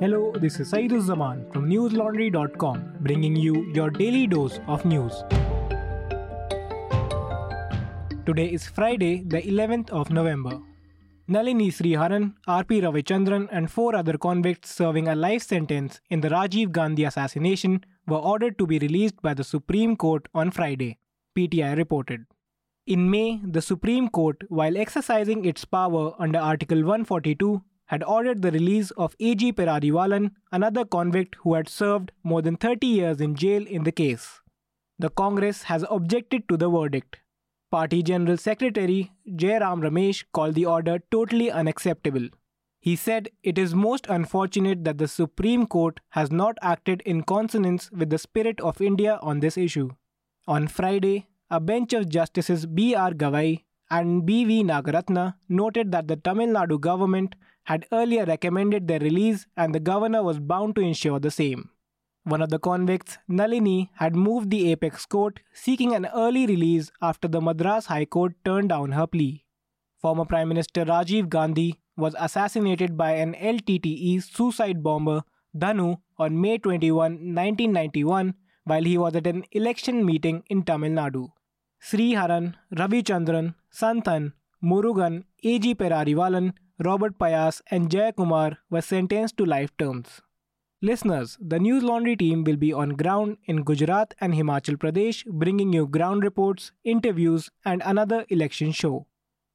Hello, this is Saeed Zaman from newslaundry.com, bringing you your daily dose of news. Today is Friday, the 11th of November. Nalini Sriharan, RP Ravichandran, and four other convicts serving a life sentence in the Rajiv Gandhi assassination were ordered to be released by the Supreme Court on Friday, PTI reported. In May, the Supreme Court, while exercising its power under Article 142, had ordered the release of A.G. Perarivalan, another convict who had served more than 30 years in jail in the case. The Congress has objected to the verdict. Party General Secretary Jairam Ramesh called the order totally unacceptable. He said it is most unfortunate that the Supreme Court has not acted in consonance with the spirit of India on this issue. On Friday, a bench of Justices B.R. Gavai and B.V. Nagaratna noted that the Tamil Nadu government had earlier recommended their release and the governor was bound to ensure the same. One of the convicts, Nalini, had moved the apex court seeking an early release after the Madras High Court turned down her plea. Former Prime Minister Rajiv Gandhi was assassinated by an LTTE suicide bomber, Dhanu, on May 21, 1991, while he was at an election meeting in Tamil Nadu. Sriharan, Ravichandran, Santhan, Murugan, A.G. Perarivalan, Robert Payas, and Jayakumar were sentenced to life terms. Listeners, the News Laundry team will be on ground in Gujarat and Himachal Pradesh, bringing you ground reports, interviews, and another election show.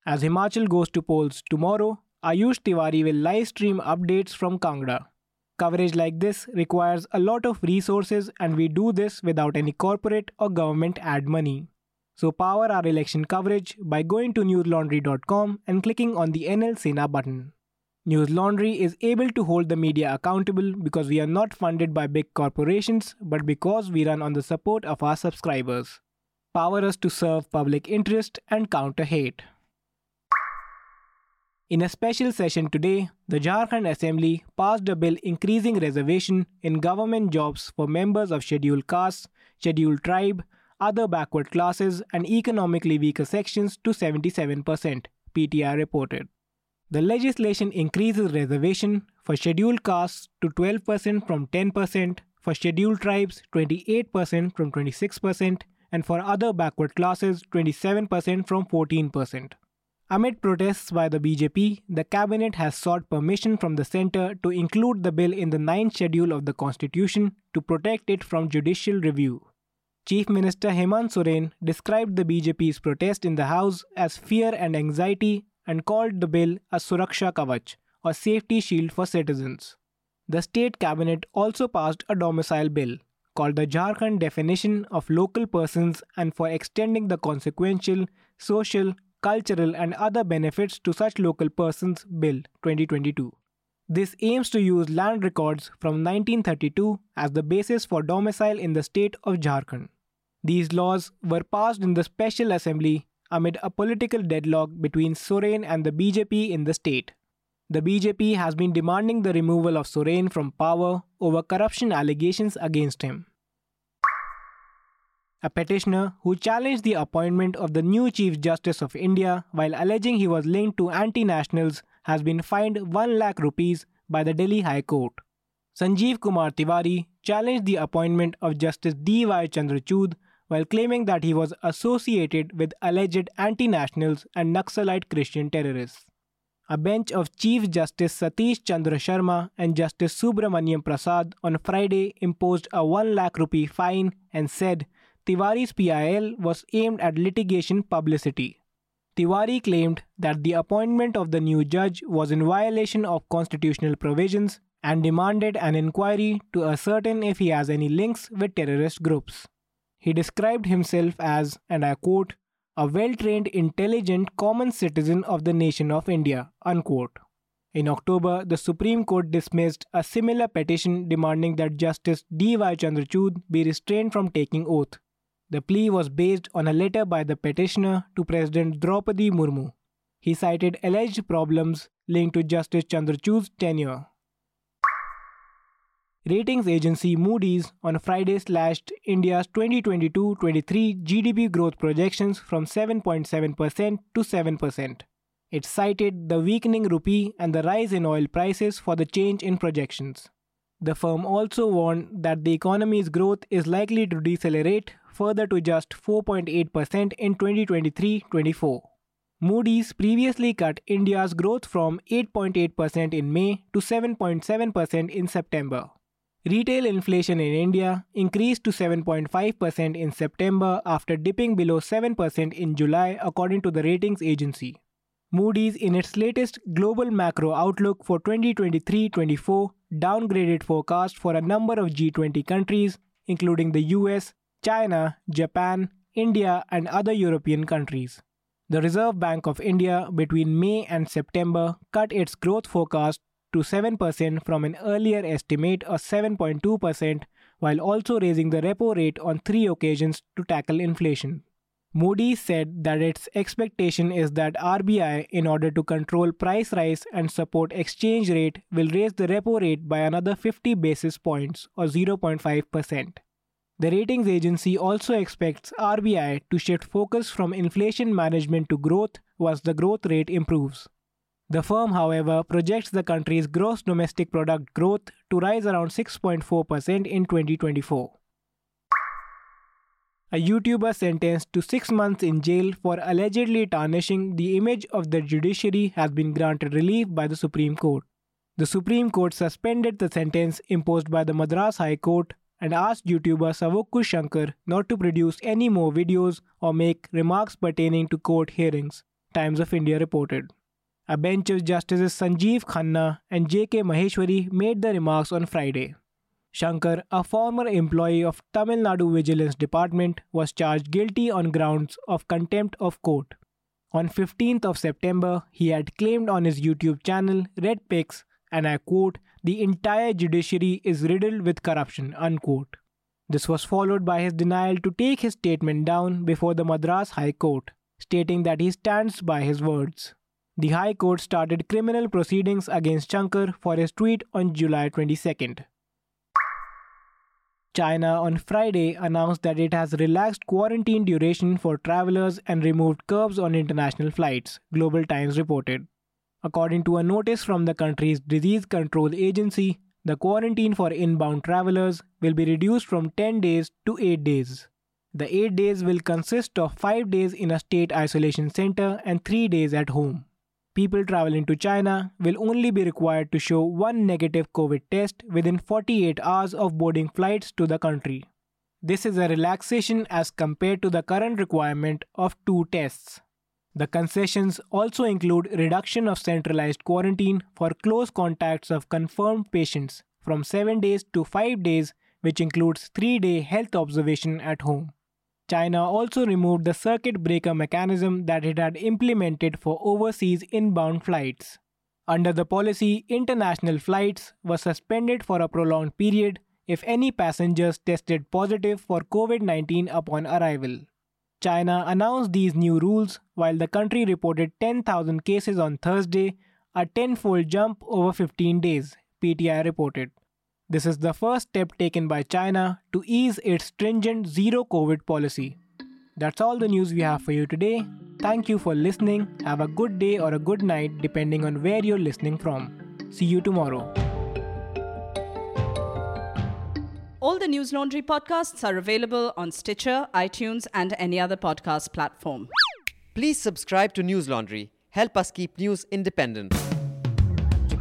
As Himachal goes to polls tomorrow, Ayush Tiwari will live stream updates from Kangra. Coverage like this requires a lot of resources, and we do this without any corporate or government ad money. So power our election coverage by going to newslaundry.com and clicking on the NL Sena button. News Laundry is able to hold the media accountable because we are not funded by big corporations, but because we run on the support of our subscribers. Power us to serve public interest and counter hate. In a special session today, the Jharkhand Assembly passed a bill increasing reservation in government jobs for members of scheduled castes, scheduled tribe, other backward classes, and economically weaker sections to 77%, PTI reported. The legislation increases reservation for scheduled castes to 12% from 10%, for scheduled tribes 28% from 26%, and for other backward classes 27% from 14%. Amid protests by the BJP, the cabinet has sought permission from the centre to include the bill in the ninth schedule of the constitution to protect it from judicial review. Chief Minister Hemant Soren described the BJP's protest in the House as fear and anxiety and called the bill a Suraksha Kavach, or safety shield for citizens. The state cabinet also passed a domicile bill called the Jharkhand Definition of Local Persons and for extending the consequential, social, cultural, and other benefits to such local persons Bill 2022. This aims to use land records from 1932 as the basis for domicile in the state of Jharkhand. These laws were passed in the Special Assembly amid a political deadlock between Soren and the BJP in the state. The BJP has been demanding the removal of Soren from power over corruption allegations against him. A petitioner who challenged the appointment of the new Chief Justice of India while alleging he was linked to anti nationals has been fined 1 lakh rupees by the Delhi High Court. Sanjeev Kumar Tiwari challenged the appointment of Justice D.Y. Chandrachud while claiming that he was associated with alleged anti nationals and Naxalite Christian terrorists. A bench of Chief Justice Satish Chandra Sharma and Justice Subramonium Prasad on Friday imposed a 1 lakh rupee fine and said Tiwari's PIL was aimed at litigation publicity. Tiwari claimed that the appointment of the new judge was in violation of constitutional provisions and demanded an inquiry to ascertain if he has any links with terrorist groups. He described himself as, and I quote, a well trained, intelligent, common citizen of the nation of India. Unquote. In October, the Supreme Court dismissed a similar petition demanding that Justice D.Y. Chandrachud be restrained from taking oath. The plea was based on a letter by the petitioner to President Draupadi Murmu. He cited alleged problems linked to Justice Chandrachud's tenure. Ratings agency Moody's on Friday slashed India's 2022-23 GDP growth projections from 7.7% to 7%. It cited the weakening rupee and the rise in oil prices for the change in projections. The firm also warned that the economy's growth is likely to decelerate further to just 4.8% in 2023 24. Moody's previously cut India's growth from 8.8% in May to 7.7% in September. Retail inflation in India increased to 7.5% in September after dipping below 7% in July, according to the ratings agency. Moody's, in its latest global macro outlook for 2023 24, downgraded forecast for a number of G20 countries, including the US, China, Japan, India, and other European countries. The Reserve Bank of India between May and September cut its growth forecast to 7% from an earlier estimate of 7.2%, while also raising the repo rate on three occasions to tackle inflation. Moody's said that its expectation is that RBI, in order to control price rise and support exchange rate, will raise the repo rate by another 50 basis points or 0.5%. The ratings agency also expects RBI to shift focus from inflation management to growth once the growth rate improves. The firm, however, projects the country's gross domestic product growth to rise around 6.4% in 2024 a YouTuber sentenced to six months in jail for allegedly tarnishing the image of the judiciary has been granted relief by the Supreme Court. The Supreme Court suspended the sentence imposed by the Madras High Court and asked YouTuber Savukku Shankar not to produce any more videos or make remarks pertaining to court hearings, Times of India reported. A bench of Justices Sanjeev Khanna and J.K. Maheshwari made the remarks on Friday. Shankar, a former employee of Tamil Nadu Vigilance Department, was charged guilty on grounds of contempt of court. On 15th of September, he had claimed on his YouTube channel Red Pix, and I quote, the entire judiciary is riddled with corruption, unquote. This was followed by his denial to take his statement down before the Madras High Court, stating that he stands by his words. The High Court started criminal proceedings against Shankar for his tweet on July 22nd. China on Friday announced that it has relaxed quarantine duration for travelers and removed curbs on international flights, Global Times reported. According to a notice from the country's disease control agency, the quarantine for inbound travelers will be reduced from 10 days to 8 days. The 8 days will consist of 5 days in a state isolation center and 3 days at home people traveling to China will only be required to show one negative COVID test within 48 hours of boarding flights to the country. This is a relaxation as compared to the current requirement of two tests. The concessions also include reduction of centralized quarantine for close contacts of confirmed patients from 7 days to 5 days, which includes 3 day health observation at home. China also removed the circuit breaker mechanism that it had implemented for overseas inbound flights. Under the policy, international flights were suspended for a prolonged period if any passengers tested positive for COVID 19 upon arrival. China announced these new rules while the country reported 10,000 cases on Thursday, a tenfold jump over 15 days, PTI reported. This is the first step taken by China to ease its stringent zero COVID policy. That's all the news we have for you today. Thank you for listening. Have a good day or a good night depending on where you're listening from. See you tomorrow. All the News Laundry podcasts are available on Stitcher, iTunes, and any other podcast platform. Please subscribe to News Laundry. Help us keep news independent.